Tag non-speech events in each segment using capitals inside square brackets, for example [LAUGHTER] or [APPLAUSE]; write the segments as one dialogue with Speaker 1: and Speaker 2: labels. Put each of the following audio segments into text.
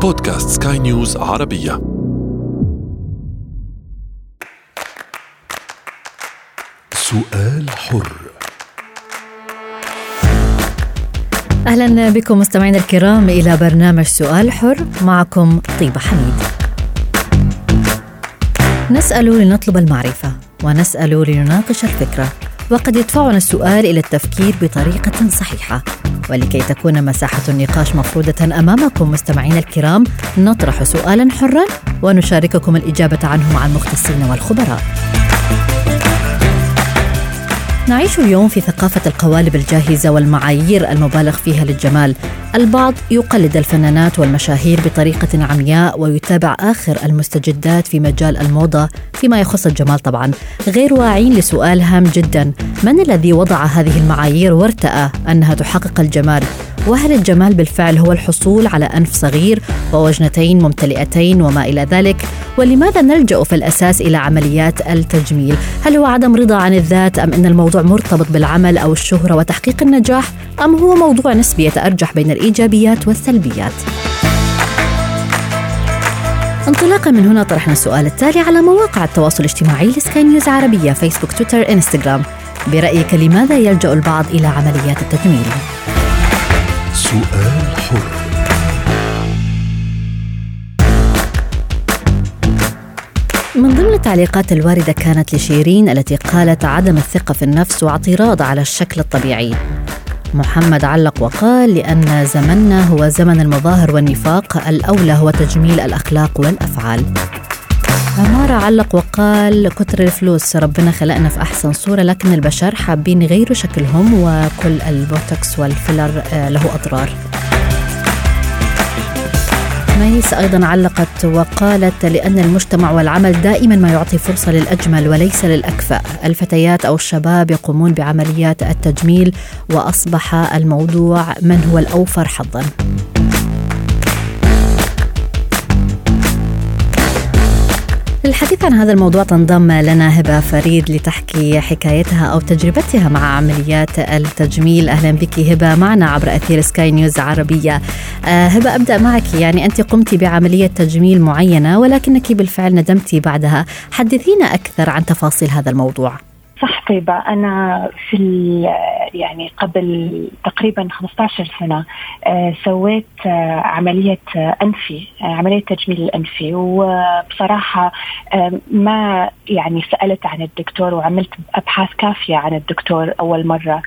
Speaker 1: بودكاست سكاي نيوز عربية. سؤال حر.
Speaker 2: أهلا بكم مستمعينا الكرام إلى برنامج سؤال حر. معكم طيبه حميد. نسأل لنطلب المعرفة ونسأل لنناقش الفكرة وقد يدفعنا السؤال إلى التفكير بطريقة صحيحة. ولكي تكون مساحة النقاش مفروضة أمامكم مستمعينا الكرام نطرح سؤالا حرا ونشارككم الإجابة عنه مع المختصين والخبراء. نعيش اليوم في ثقافة القوالب الجاهزة والمعايير المبالغ فيها للجمال. البعض يقلد الفنانات والمشاهير بطريقة عمياء ويتابع آخر المستجدات في مجال الموضة فيما يخص الجمال طبعا، غير واعين لسؤال هام جدا، من الذي وضع هذه المعايير وارتأى أنها تحقق الجمال؟ وهل الجمال بالفعل هو الحصول على أنف صغير ووجنتين ممتلئتين وما إلى ذلك؟ ولماذا نلجأ في الأساس إلى عمليات التجميل؟ هل هو عدم رضا عن الذات أم أن الموضوع مرتبط بالعمل أو الشهرة وتحقيق النجاح؟ أم هو موضوع نسبي يتأرجح بين الإيجابيات والسلبيات؟ انطلاقا من هنا طرحنا السؤال التالي على مواقع التواصل الاجتماعي لسكاي نيوز عربية فيسبوك تويتر إنستغرام برأيك لماذا يلجأ البعض إلى عمليات التجميل؟
Speaker 1: سؤال حر.
Speaker 2: من ضمن التعليقات الواردة كانت لشيرين التي قالت عدم الثقة في النفس واعتراض على الشكل الطبيعي. محمد علق وقال لأن زمننا هو زمن المظاهر والنفاق الأولى هو تجميل الأخلاق والأفعال. عمارة علق وقال كتر الفلوس ربنا خلقنا في أحسن صورة لكن البشر حابين يغيروا شكلهم وكل البوتوكس والفيلر آه، له أضرار. ميس أيضا علقت وقالت لأن المجتمع والعمل دائما ما يعطي فرصة للأجمل وليس للأكفأ. الفتيات أو الشباب يقومون بعمليات التجميل وأصبح الموضوع من هو الأوفر حظا. للحديث عن هذا الموضوع تنضم لنا هبة فريد لتحكي حكايتها أو تجربتها مع عمليات التجميل. أهلا بك هبة معنا عبر أثير سكاي نيوز عربية. آه هبة أبدأ معك. يعني أنت قمت بعملية تجميل معينة ولكنك بالفعل ندمتي بعدها. حدثينا أكثر عن تفاصيل هذا الموضوع.
Speaker 3: صح طيبة أنا في يعني قبل تقريبا 15 سنة آه، سويت آه، عملية آه، أنفي عملية تجميل الأنفي. وبصراحة ما يعني سألت عن الدكتور وعملت أبحاث كافية عن الدكتور أول مرة.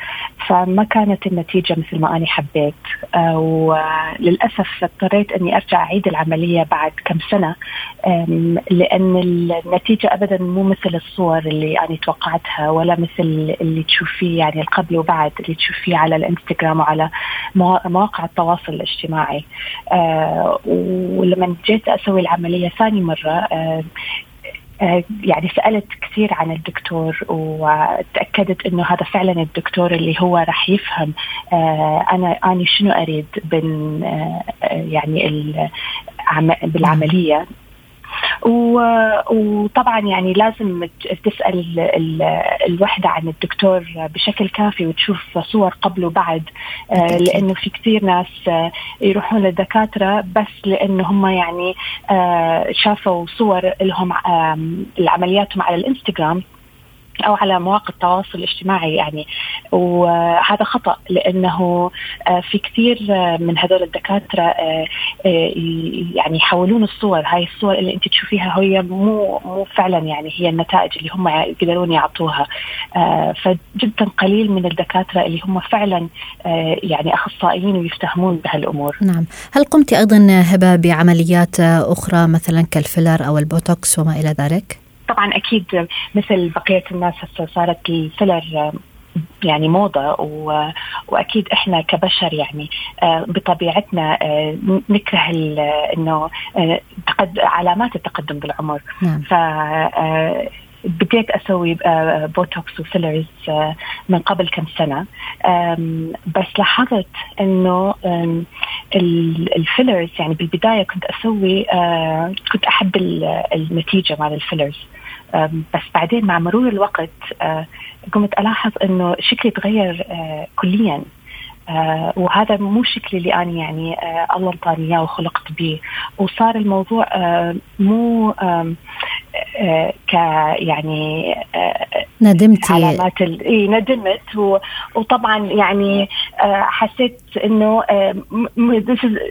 Speaker 3: فما كانت النتيجة مثل ما أنا حبيت. وللأسف اضطريت أني أرجع أعيد العملية بعد كم سنة. لأن النتيجة أبدا مو مثل الصور اللي أنا توقعتها. ولا مثل اللي تشوفيه يعني القبل وبعد اللي تشوفيه على الانستغرام وعلى مواقع التواصل الاجتماعي. آه ولما جيت أسوي العملية ثاني مرة آه آه، يعني سألت كثير عن الدكتور وتأكدت إنه هذا فعلا الدكتور اللي هو راح يفهم أنا أنا شنو أريد بين يعني بالعملية. وطبعا يعني لازم تسأل الوحدة عن الدكتور بشكل كافي وتشوف صور قبل وبعد. آه، لأنه في كثير ناس آه، يروحون للدكاترة بس لأنه هم يعني آه، شافوا صور لهم لعملياتهم على الانستغرام. أو على مواقع التواصل الاجتماعي يعني. وهذا خطأ لأنه آه، في كثير آه، من هذول الدكاترة آه، يعني يحولون الصور. هاي الصور اللي أنت تشوفيها هي مو مو فعلا يعني هي النتائج اللي هم يقدرون يعطوها. فجدا قليل من الدكاترة اللي هم فعلا يعني أخصائيين ويفتهمون بهالأمور.
Speaker 2: نعم. هل قمت أيضا هبة بعمليات أخرى مثلا كالفيلر أو البوتوكس وما إلى ذلك؟
Speaker 3: طبعا أكيد مثل بقية الناس هسه صارت الفيلر يعني موضة و... وأكيد إحنا كبشر يعني آه، بطبيعتنا آه، نكره إنه آه، علامات التقدم بالعمر. نعم. ف بديت أسوي بوتوكس و fillers من قبل كم سنة. بس لاحظت إنه ال fillers يعني بالبداية كنت أسوي كنت أحب النتيجة مال ال fillers. بس بعدين مع مرور الوقت آه، قمت ألاحظ إنه شكلي تغير آه، كليا. آه وهذا مو شكلي اللي أنا يعني آه الله انطاني إياه وخلقت به وصار الموضوع آه مو آه ك يعني
Speaker 2: آه ندمتي.
Speaker 3: علامات إي ندمت. و... وطبعا يعني آه حسيت إنه آه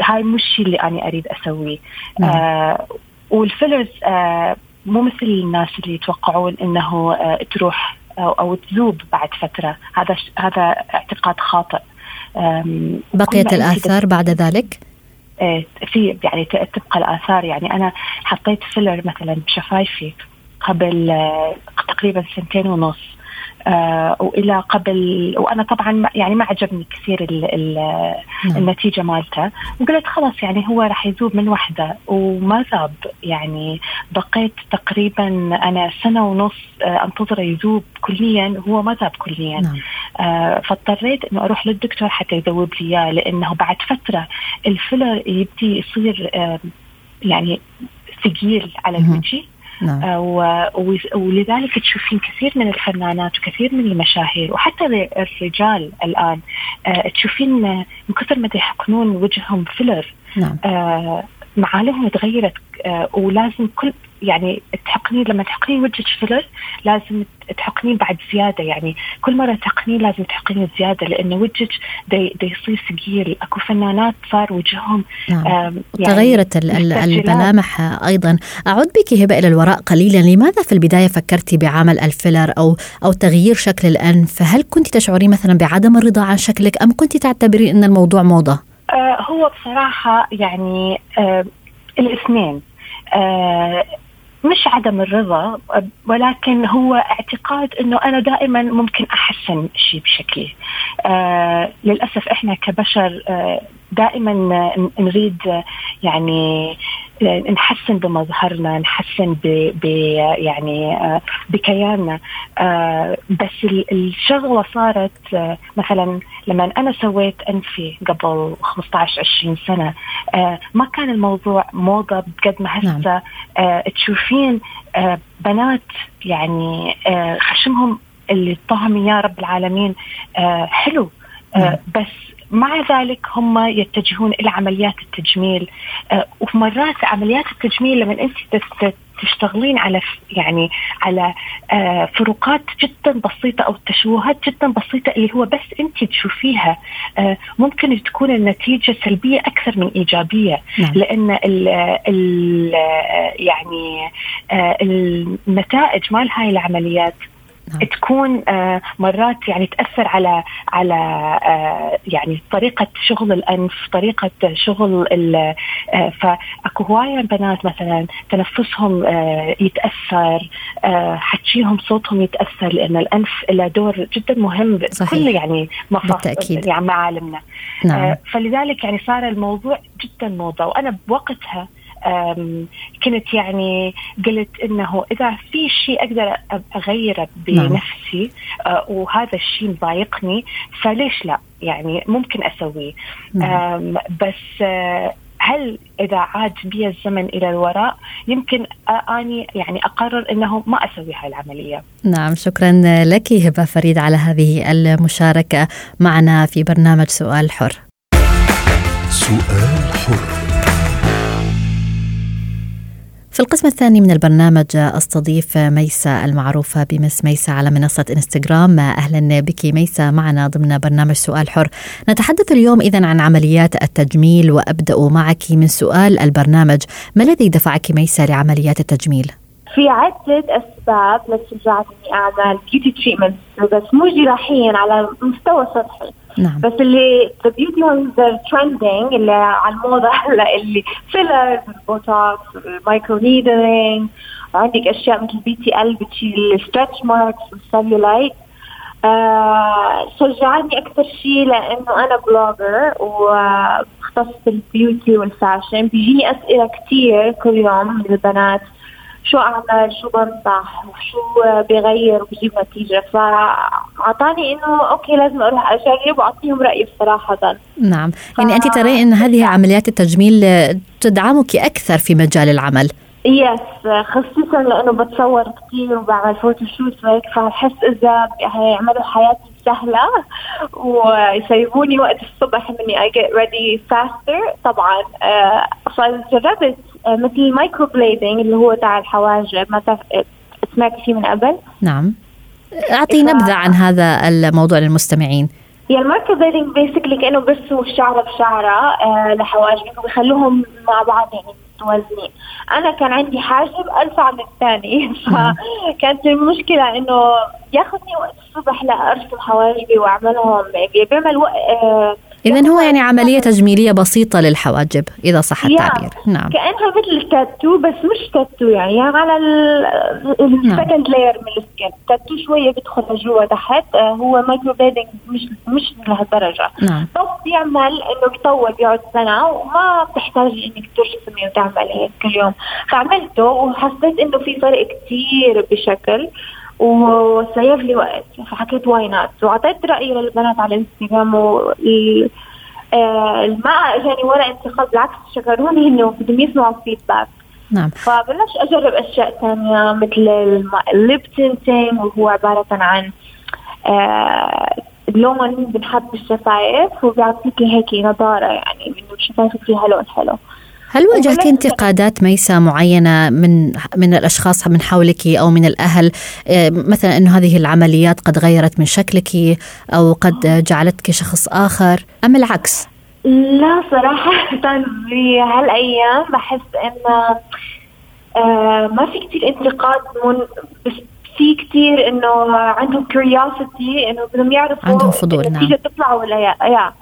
Speaker 3: هاي مش الشيء اللي أنا أريد أسويه. نعم. آه والفيلرز آه مو مثل الناس اللي يتوقعون إنه آه، تروح أو, أو تذوب بعد فترة. هذا هذا اعتقاد خاطئ.
Speaker 2: بقيت الآثار بعد ذلك؟
Speaker 3: آه، في يعني تبقى الآثار. يعني أنا حطيت فيلر مثلا بشفايفي قبل آه، تقريبا سنتين ونص. آه وإلى قبل وأنا طبعا يعني ما عجبني كثير ال ال نعم. النتيجة مالته. وقلت خلاص يعني هو راح يذوب من وحدة. وما ذاب. يعني بقيت تقريبا أنا سنة ونص آه انتظره يذوب كليا. وهو ما ذاب كليا. نعم. آه فاضطريت إنه أروح للدكتور حتى يذوب لي إياه لأنه بعد فترة الفيلر يبدي يصير آه يعني ثقيل على الوجه. نعم. آه، ولذلك تشوفين كثير من الفنانات وكثير من المشاهير وحتى الرجال الآن آه، تشوفين من كثر ما يحقنون وجههم فيلر نعم. آه، معالمهم تغيرت ولازم كل يعني تحقنين لما تحقنين وجهك فيلر لازم تحقنين بعد زيادة. يعني كل مرة تحقنين لازم تحقنين زيادة لأنه وجهك دي, دي يصير ثقيل. أكو فنانات صار وجههم
Speaker 2: نعم. يعني تغيرت الملامح أيضا. أعود بك هبة إلى الوراء قليلا. لماذا في البداية فكرتي بعمل الفيلر أو أو تغيير شكل الأنف؟ هل كنت تشعرين مثلا بعدم الرضا عن شكلك أم كنت تعتبرين إن الموضوع موضة؟
Speaker 3: آه هو بصراحة يعني آه الاثنين. آه مش عدم الرضا ولكن هو اعتقاد إنه أنا دائما ممكن أحسن شيء بشكلي آه للأسف إحنا كبشر آه دائما نريد يعني نحسن بمظهرنا نحسن ب, ب يعني آه، بكياننا آه، بس الشغلة صارت آه، مثلا لما أنا سويت أنفي قبل 15 20 سنة ما كان الموضوع موضة بقد ما هسه نعم. تشوفين بنات يعني خشمهم اللي طهم اياه رب العالمين حلو نعم. بس مع ذلك هم يتجهون إلى عمليات التجميل آه، وفي مرات عمليات التجميل لما أنت تشتغلين على يعني على آه، فروقات جدا بسيطة أو تشوهات جدا بسيطة اللي هو بس أنت تشوفيها آه، ممكن تكون النتيجة سلبية أكثر من إيجابية نعم. لأن ال ال يعني النتائج مال هاي العمليات. تكون آه، مرات يعني تأثر على على آه، يعني طريقة شغل الأنف طريقة شغل آه، فأكو هواية بنات مثلا تنفسهم يتأثر حكيهم صوتهم يتأثر لأن الأنف له دور جدا مهم
Speaker 2: صحيح.
Speaker 3: كل يعني مفاصل يعني معالمنا نعم. فلذلك يعني صار الموضوع جدا موضة وأنا بوقتها كنت يعني قلت إنه إذا في شيء أقدر أغيره بنفسي نعم. وهذا الشيء مضايقني فليش لا يعني ممكن أسويه نعم. بس هل إذا عاد بي الزمن إلى الوراء يمكن أني يعني أقرر إنه ما أسوي هاي العملية.
Speaker 2: نعم شكرا لك هبة فريد على هذه المشاركة معنا في برنامج سؤال حر.
Speaker 1: سؤال حر
Speaker 2: في القسم الثاني من البرنامج أستضيف ميسا المعروفة بمس ميسا على منصة إنستغرام أهلا بك ميسا معنا ضمن برنامج سؤال حر نتحدث اليوم إذا عن عمليات التجميل وأبدأ معك من سؤال البرنامج ما الذي دفعك ميسا لعمليات التجميل؟
Speaker 4: في عدة أسباب لتشجعني إني أعمل beauty treatment بس مو جراحيا على مستوى سطحي.
Speaker 2: نعم.
Speaker 4: بس اللي the beauty the trending اللي على الموضة [LAUGHS] هلا اللي fillers البوتوكس ال microneedling عندك أشياء مثل BTL بتشيل ال stretch marks وال cellulite آه شجعني أكثر شيء لأنه أنا blogger ومختص بال beauty وال fashion. بيجيني أسئلة كثير كل يوم من البنات. شو اعمل شو بنصح؟ وشو بغير وبجيب نتيجة؟ فأعطاني إنه okay لازم أروح أجرب وأعطيهم رأيي صراحة
Speaker 2: نعم. يعني أنت ترين إن هذه عمليات التجميل تدعمك أكثر في مجال العمل.
Speaker 4: yes خصوصا لأنه بتصور كثير وبعمل photoshoot وهيك فبحس إذا هيعملوا حياتي سهلة ويسيبوني وقت الصبح مني I get ready faster. طبعا فجربت آه، مثل ال microblading اللي هو تاع الحواجب ما سمعت فيه من قبل؟
Speaker 2: نعم. أعطي نبذة عن هذا الموضوع للمستمعين.
Speaker 4: هي ال microblading basically كانه بيرسموا الشعره بشعرة آه لحواجبك وبيخلوهم مع بعض يعني متوازنين. أنا كان عندي حاجب أرفع من الثاني [LAUGHS] فكانت المشكلة إنه ياخذني وقت الصبح لارسم حواجبي وأعملهم بيعمل وقت آه
Speaker 2: إذا هو يعني عملية تجميلية بسيطة للحواجب إذا صح التعبير. نعم.
Speaker 4: كأنها مثل التاتو بس مش تاتو يعني, يعني على ال second layer من ال skin. tattoo شوية بيدخل لجوا تحت آه، هو microblading مش مش لهالدرجة.
Speaker 2: نعم.
Speaker 4: بس بيعمل إنه بيطول بيقعد سنة وما بتحتاجي إنك ترسمي وتعملي هيك كل يوم. فعملته وحسيت إنه في فرق كثير بشكل. و save لي وقت فحكيت why not وأعطيت رأيي للبنات على الانستغرام و آه ما اجاني ولا انتقاد بالعكس شكروني إنه بدهم يسمعوا feedback
Speaker 2: نعم.
Speaker 4: فبلش أجرب أشياء ثانية مثل ال lip tinting وهو عبارة عن آه لون بنحط بالشفايف وبيعطيكي هيك نضارة يعني إنه شفايفك فيها لون حلو.
Speaker 2: هل واجهتي انتقادات ميسا معينة من من الأشخاص من حولك أو من الأهل آه، مثلا أنه هذه العمليات قد غيرت من شكلك أو قد جعلتك شخص آخر أم العكس؟
Speaker 4: لا صراحة [LAUGHS] بهالأيام بحس إنه آه ما في كتير انتقاد من بس في كتير إنه عندهم curiosity إنه بدهم يعرفوا
Speaker 2: عندهم فضول
Speaker 4: نعم النتيجة تطلع ولا yeah, yeah.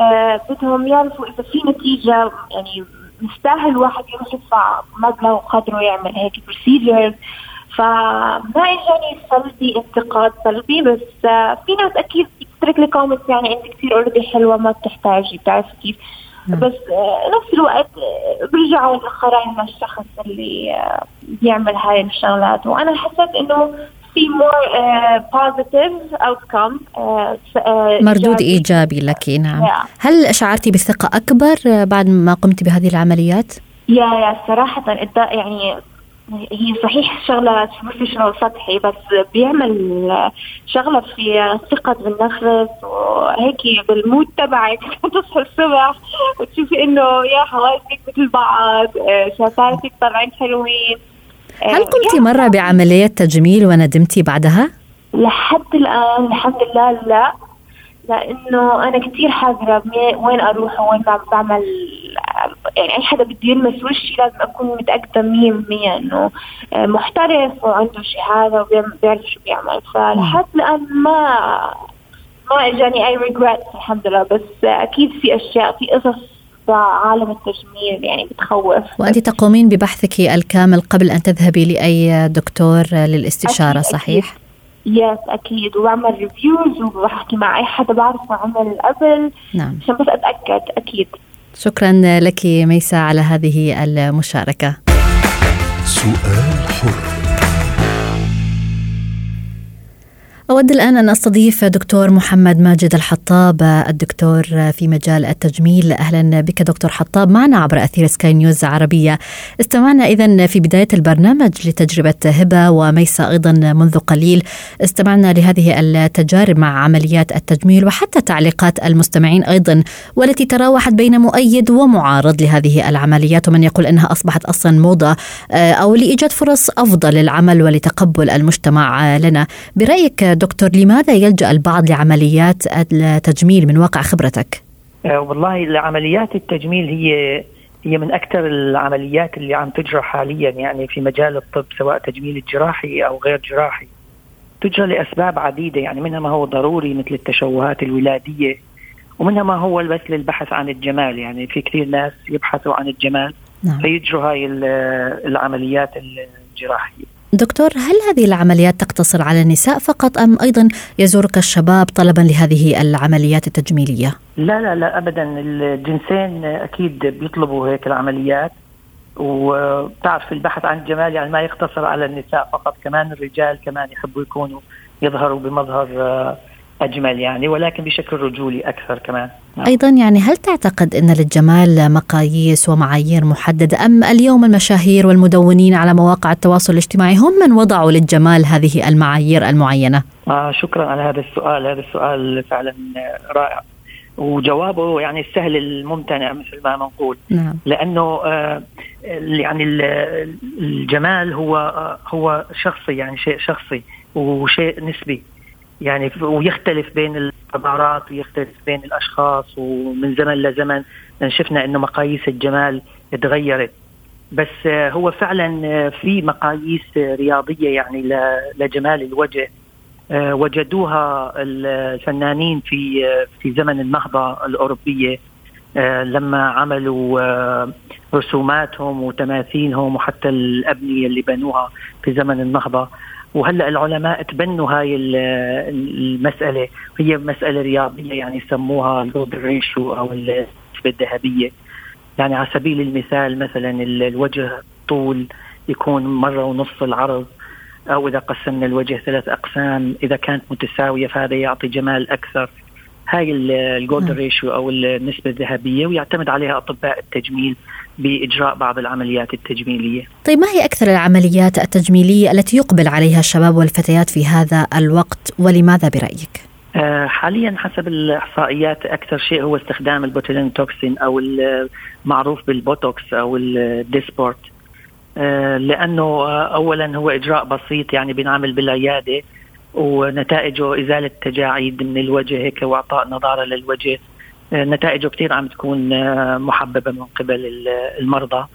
Speaker 4: آه بدهم يعرفوا إذا في نتيجة يعني يستاهل واحد يروح يدفع مبلغ وقدره يعمل هيك procedures فما إجاني سلبي انتقاد سلبي بس في ناس أكيد تترك لي comments يعني انت كثير already حلوة ما بتحتاجي بتعرفي كيف. بس نفس الوقت برجعوا الاخرين للشخص اللي بيعمل هاي الشغلات. وأنا حسيت إنه في more positive outcome
Speaker 2: مردود إيجابي لك نعم yeah. هل شعرتي بثقة أكبر بعد ما قمت بهذه العمليات؟
Speaker 4: يا يا صراحة يعني هي صحيح شغلة professional سطحي بس بيعمل شغلة في ثقة بالنفس وهيك بال mood تبعك [LAUGHS] تصحي الصبح وتشوفي إنه يا حواجبك مثل بعض شفايفك طالعين حلوين
Speaker 2: هل قمتي مرة بعملية تجميل وندمتي بعدها؟
Speaker 4: لحد الآن الحمد لله لا. لأنه أنا كثير حذرة وين أروح وين بعمل يعني أي حدا بده يلمس وشي لازم أكون متأكدة مية بالمية إنه محترف وعنده شهادة وبيعرف شو بيعمل. فلحد الآن ما ما إجاني أي regret الحمد لله. بس أكيد في أشياء في قصص عالم التجميل يعني بتخوف.
Speaker 2: وأنت تقومين ببحثك الكامل قبل أن تذهبي لأي دكتور للاستشارة أكيد صحيح؟
Speaker 4: أكيد. yes أكيد. وبعمل reviews وبحكي مع أي حدا بعرفه عمل قبل.
Speaker 2: نعم.
Speaker 4: عشان بس أتأكد أكيد.
Speaker 2: شكرا لك ميسا على هذه المشاركة.
Speaker 1: سؤال حر.
Speaker 2: أود الآن أن أستضيف دكتور محمد ماجد الحطاب الدكتور في مجال التجميل. أهلا بك دكتور حطاب معنا عبر أثير سكاي نيوز عربية. استمعنا إذا في بداية البرنامج لتجربة هبة وميسة أيضا منذ قليل. استمعنا لهذه التجارب مع عمليات التجميل وحتى تعليقات المستمعين أيضا والتي تراوحت بين مؤيد ومعارض لهذه العمليات. ومن يقول أنها أصبحت أصلا موضة أو لإيجاد فرص أفضل للعمل ولتقبل المجتمع لنا. برأيك دكتور لماذا يلجأ البعض لعمليات التجميل من واقع خبرتك؟
Speaker 5: آه، والله عمليات التجميل هي هي من أكثر العمليات اللي عم تجرى حاليا يعني في مجال الطب سواء تجميل الجراحي أو غير جراحي تجرى لأسباب عديدة يعني منها ما هو ضروري مثل التشوهات الولادية ومنها ما هو بس للبحث عن الجمال يعني في كثير ناس يبحثوا عن الجمال نعم. فيجروا هاي العمليات الجراحية
Speaker 2: دكتور هل هذه العمليات تقتصر على النساء فقط أم أيضا يزورك الشباب طلبا لهذه العمليات التجميلية؟
Speaker 5: لا لا لا ابدا الجنسين أكيد بيطلبوا هيك العمليات وبتعرف البحث عن الجمال يعني ما يقتصر على النساء فقط كمان الرجال كمان يحبوا يكونوا يظهروا بمظهر أجمل يعني ولكن بشكل رجولي أكثر كمان
Speaker 2: نعم. أيضا يعني هل تعتقد إن للجمال مقاييس ومعايير محددة أم اليوم المشاهير والمدونين على مواقع التواصل الاجتماعي هم من وضعوا للجمال هذه المعايير المعينة؟
Speaker 5: آه شكرا على هذا السؤال هذا السؤال فعلا رائع وجوابه يعني السهل الممتنع مثل ما بنقول نعم. لأنه آه يعني الجمال هو آه هو شخصي يعني شيء شخصي وشيء نسبي يعني ويختلف بين الحضارات ويختلف بين الأشخاص ومن زمن لزمن. شفنا إنه مقاييس الجمال تغيرت. بس هو فعلا في مقاييس رياضية يعني لجمال الوجه. وجدوها الفنانين في في زمن النهضة الأوروبية. لما عملوا رسوماتهم وتماثيلهم وحتى الأبنية اللي بنوها في زمن النهضة. وهلا العلماء تبنوا هاي المسألة. هي مسألة رياضية يعني يسموها ال gold ratio أو النسبة الذهبية. يعني على سبيل المثال مثلا الوجه طول يكون مرة ونص العرض أو إذا قسمنا الوجه ثلاث أقسام إذا كانت متساوية فهذا يعطي جمال أكثر. هاي ال gold ratio أو النسبة الذهبية ويعتمد عليها أطباء التجميل بإجراء بعض العمليات التجميلية.
Speaker 2: طيب ما هي أكثر العمليات التجميلية التي يقبل عليها الشباب والفتيات في هذا الوقت ولماذا برأيك؟
Speaker 5: آه حاليا حسب الإحصائيات أكثر شيء هو استخدام ال botulinum toxin أو المعروف بالبوتوكس أو الديسبورت آه لأنه آه اولا هو إجراء بسيط يعني بنعمل بالعيادة ونتائجه إزالة تجاعيد من الوجه هيك وإعطاء نضاره للوجه. نتائجه كثير عم تكون آه، محببة من قبل المرضى.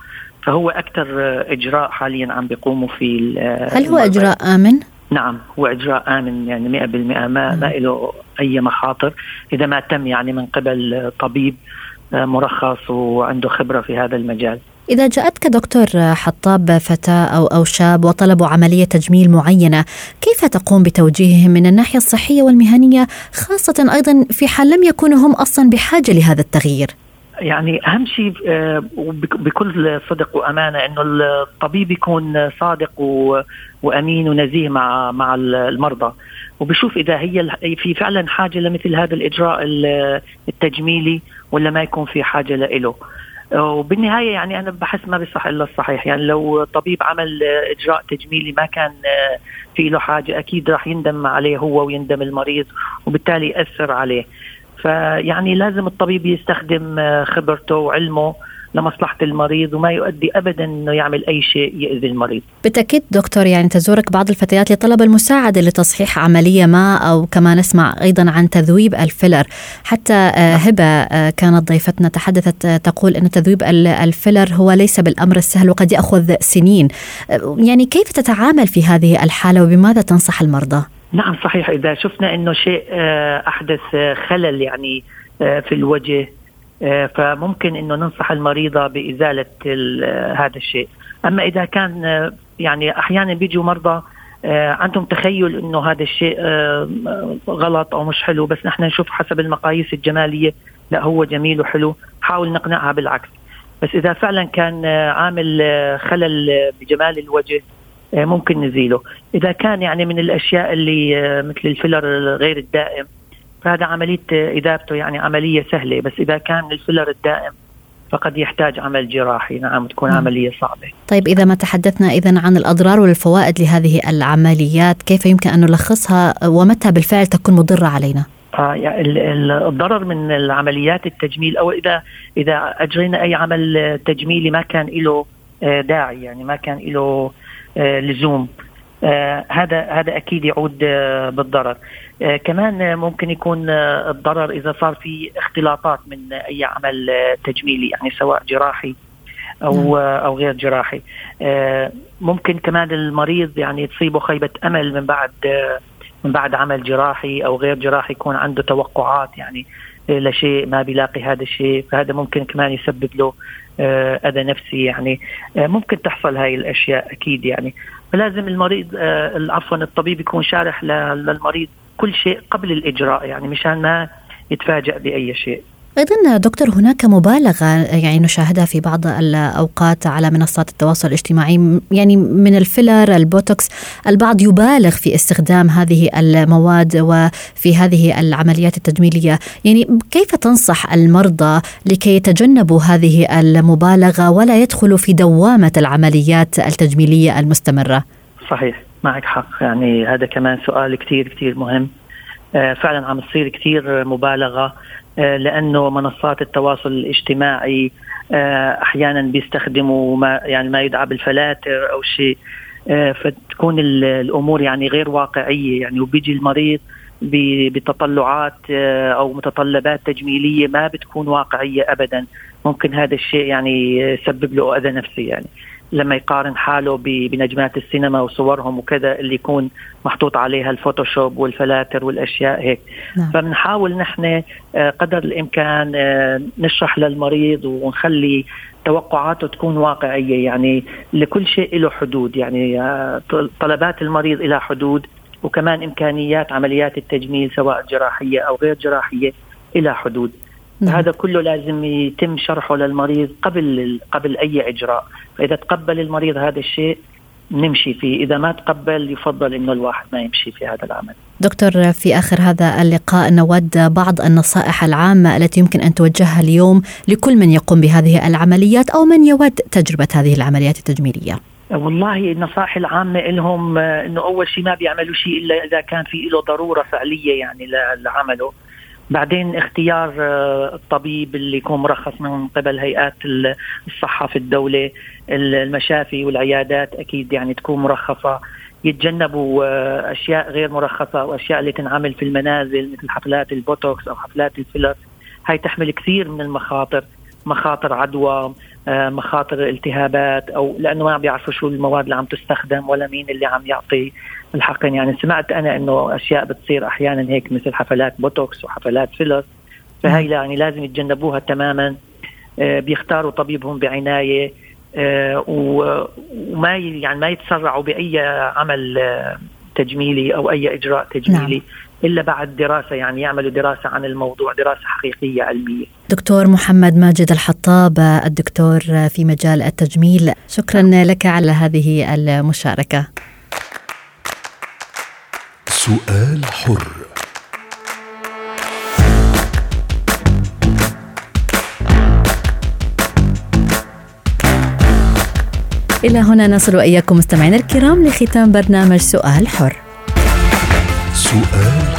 Speaker 5: فهو أكثر إجراء حاليا عم بيقوموا فيه
Speaker 2: هل هو إجراء آمن؟
Speaker 5: نعم هو إجراء آمن يعني 100% ما ما له أي مخاطر. إذا ما تم يعني من قبل طبيب آه، مرخص وعنده خبرة في هذا المجال.
Speaker 2: إذا جاءتك دكتور حطاب فتاة أو أو شاب وطلبوا عملية تجميل معينة، كيف تقوم بتوجيههم من الناحية الصحية والمهنية خاصة أيضا في حال لم يكونوا هم أصلا بحاجة لهذا التغيير؟
Speaker 5: يعني أهم شيء آه، بكل صدق وأمانة إنه الطبيب يكون صادق وأمين ونزيه مع مع المرضى وبشوف إذا هي في فعلا حاجة لمثل هذا الإجراء التجميلي ولا ما يكون في حاجة له وبالنهاية يعني أنا بحس ما بيصح إلا الصحيح. يعني لو طبيب عمل إجراء تجميلي ما كان في له حاجة أكيد راح يندم عليه هو ويندم المريض وبالتالي يأثر عليه. فيعني لازم الطبيب يستخدم خبرته وعلمه لمصلحة المريض وما يؤدي أبدا أنه يعمل أي شيء يؤذي المريض
Speaker 2: بالتأكيد دكتور يعني تزورك بعض الفتيات لطلب المساعدة لتصحيح عملية ما أو كما نسمع أيضا عن تذويب الفيلر حتى آه، نعم. هبة آه، كانت ضيفتنا تحدثت آه، تقول أن تذويب الفيلر هو ليس بالأمر السهل وقد يأخذ سنين يعني كيف تتعامل في هذه الحالة وبماذا تنصح المرضى؟
Speaker 5: نعم صحيح إذا شفنا أنه شيء أحدث خلل يعني في الوجه فممكن إنه ننصح المريضة بإزالة هذا الشيء. أما إذا كان آه، يعني أحيانا بيجوا مرضى آه، عندهم تخيل إنه هذا الشيء غلط أو مش حلو بس نحن نشوف حسب المقاييس الجمالية لا هو جميل وحلو حاول نقنعها بالعكس. بس إذا فعلا كان عامل خلل بجمال الوجه ممكن نزيله. إذا كان يعني من الأشياء اللي مثل الفيلر غير الدائم فهذا عملية اذابته يعني عملية سهلة بس إذا كان الفيلر الدائم فقد يحتاج عمل جراحي نعم تكون. عملية صعبة
Speaker 2: طيب إذا ما تحدثنا إذا عن الأضرار والفوائد لهذه العمليات كيف يمكن أن نلخصها ومتى بالفعل تكون مضرة علينا؟
Speaker 5: آه يعني الضرر من العمليات التجميل أو اذا إذا أجرينا أي عمل تجميلي ما كان له آه، داعي يعني ما كان له آه، لزوم آه هذا هذا أكيد يعود آه بالضرر. آه كمان ممكن يكون آه الضرر إذا صار في اختلاطات من أي عمل آه تجميلي يعني سواء جراحي أو نعم. آه أو غير جراحي. آه ممكن كمان المريض يعني تصيبه خيبة أمل من بعد آه من بعد عمل جراحي أو غير جراحي يكون عنده توقعات يعني لشيء ما بيلاقي هذا الشيء. فهذا ممكن كمان يسبب له آه، أذى نفسي يعني. آه، ممكن تحصل هاي الأشياء أكيد يعني. فلازم المريض آه، عفوا الطبيب يكون شارح للمريض كل شيء قبل الإجراء يعني مشان ما يتفاجأ بأي شيء.
Speaker 2: أيضا دكتور هناك مبالغة يعني نشاهدها في بعض الأوقات على منصات التواصل الاجتماعي يعني من الفيلر البوتوكس. البعض يبالغ في استخدام هذه المواد وفي هذه العمليات التجميلية. يعني كيف تنصح المرضى لكي يتجنبوا هذه المبالغة ولا يدخلوا في دوامة العمليات التجميلية المستمرة؟
Speaker 5: صحيح معك حق. يعني هذا كمان سؤال كثير كثير مهم. آه، فعلا عم تصير كثير مبالغة آه، لأنه منصات التواصل الاجتماعي آه، أحيانا بيستخدموا ما يعني ما يدعى بالفلاتر أو شيء. فتكون الأمور يعني غير واقعية. يعني وبيجي المريض بتطلعات أو متطلبات تجميلية ما بتكون واقعية ابدا. ممكن هذا الشيء يعني يسبب له أذى نفسي يعني. لما يقارن حاله بنجمات السينما وصورهم وكذا اللي يكون محطوط عليها الفوتوشوب والفلاتر والأشياء هيك. نعم. فبنحاول نحن آه، قدر الإمكان آه، نشرح للمريض ونخلي توقعاته تكون واقعية. يعني لكل شيء له حدود. يعني آه، طلبات المريض لها حدود وكمان إمكانيات عمليات التجميل سواء جراحية أو غير جراحية إلى حدود. نعم. هذا كله لازم يتم شرحه للمريض قبل قبل أي إجراء. فإذا تقبل المريض هذا الشيء نمشي فيه. إذا ما تقبل يفضل أنه الواحد ما يمشي في هذا العمل.
Speaker 2: دكتور في آخر هذا اللقاء نود بعض النصائح العامة التي يمكن أن توجهها اليوم لكل من يقوم بهذه العمليات أو من يود تجربة هذه العمليات التجميلية.
Speaker 5: والله النصائح العامة لهم إنه أول شيء ما بيعملوا شيء إلا إذا كان في له ضرورة فعلية يعني لعمله. بعدين اختيار آه، الطبيب اللي يكون مرخص من قبل هيئات الصحة في الدولة المشافي والعيادات أكيد يعني تكون مرخصة. يتجنبوا آه، أشياء غير مرخصة واشياء اللي تنعمل في المنازل مثل حفلات البوتوكس أو حفلات الفيلر هاي تحمل كثير من المخاطر. مخاطر عدوى آه، مخاطر التهابات أو لأنه ما بيعرفوا شو المواد اللي عم تستخدم ولا مين اللي عم يعطي الحقن يعني سمعت أنا إنه أشياء بتصير أحيانا هيك مثل حفلات بوتوكس وحفلات فيلر فهي يعني لازم يتجنبوها تماما. آه، بيختاروا طبيبهم بعناية آه، وما يعني ما يتسرعوا بأي عمل تجميلي أو أي إجراء تجميلي. نعم. إلا بعد دراسة يعني يعملوا دراسة عن الموضوع دراسة حقيقية علمية.
Speaker 2: دكتور محمد ماجد الحطاب الدكتور في مجال التجميل شكرا لك على هذه المشاركة. سؤال حر إلى هنا نصل وإياكم مستمعينا الكرام لختام برنامج سؤال حر سؤال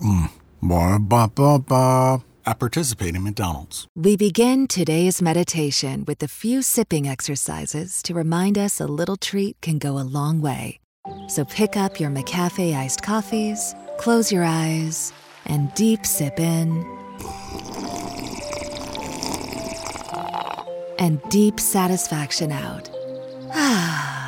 Speaker 2: Mmm. Ba ba ba participate in McDonald's. We begin today's meditation with a few sipping exercises to remind us a little treat can go a long way. So pick up your McCafe iced coffees, close your eyes, and deep sip in. And deep satisfaction out. Ah.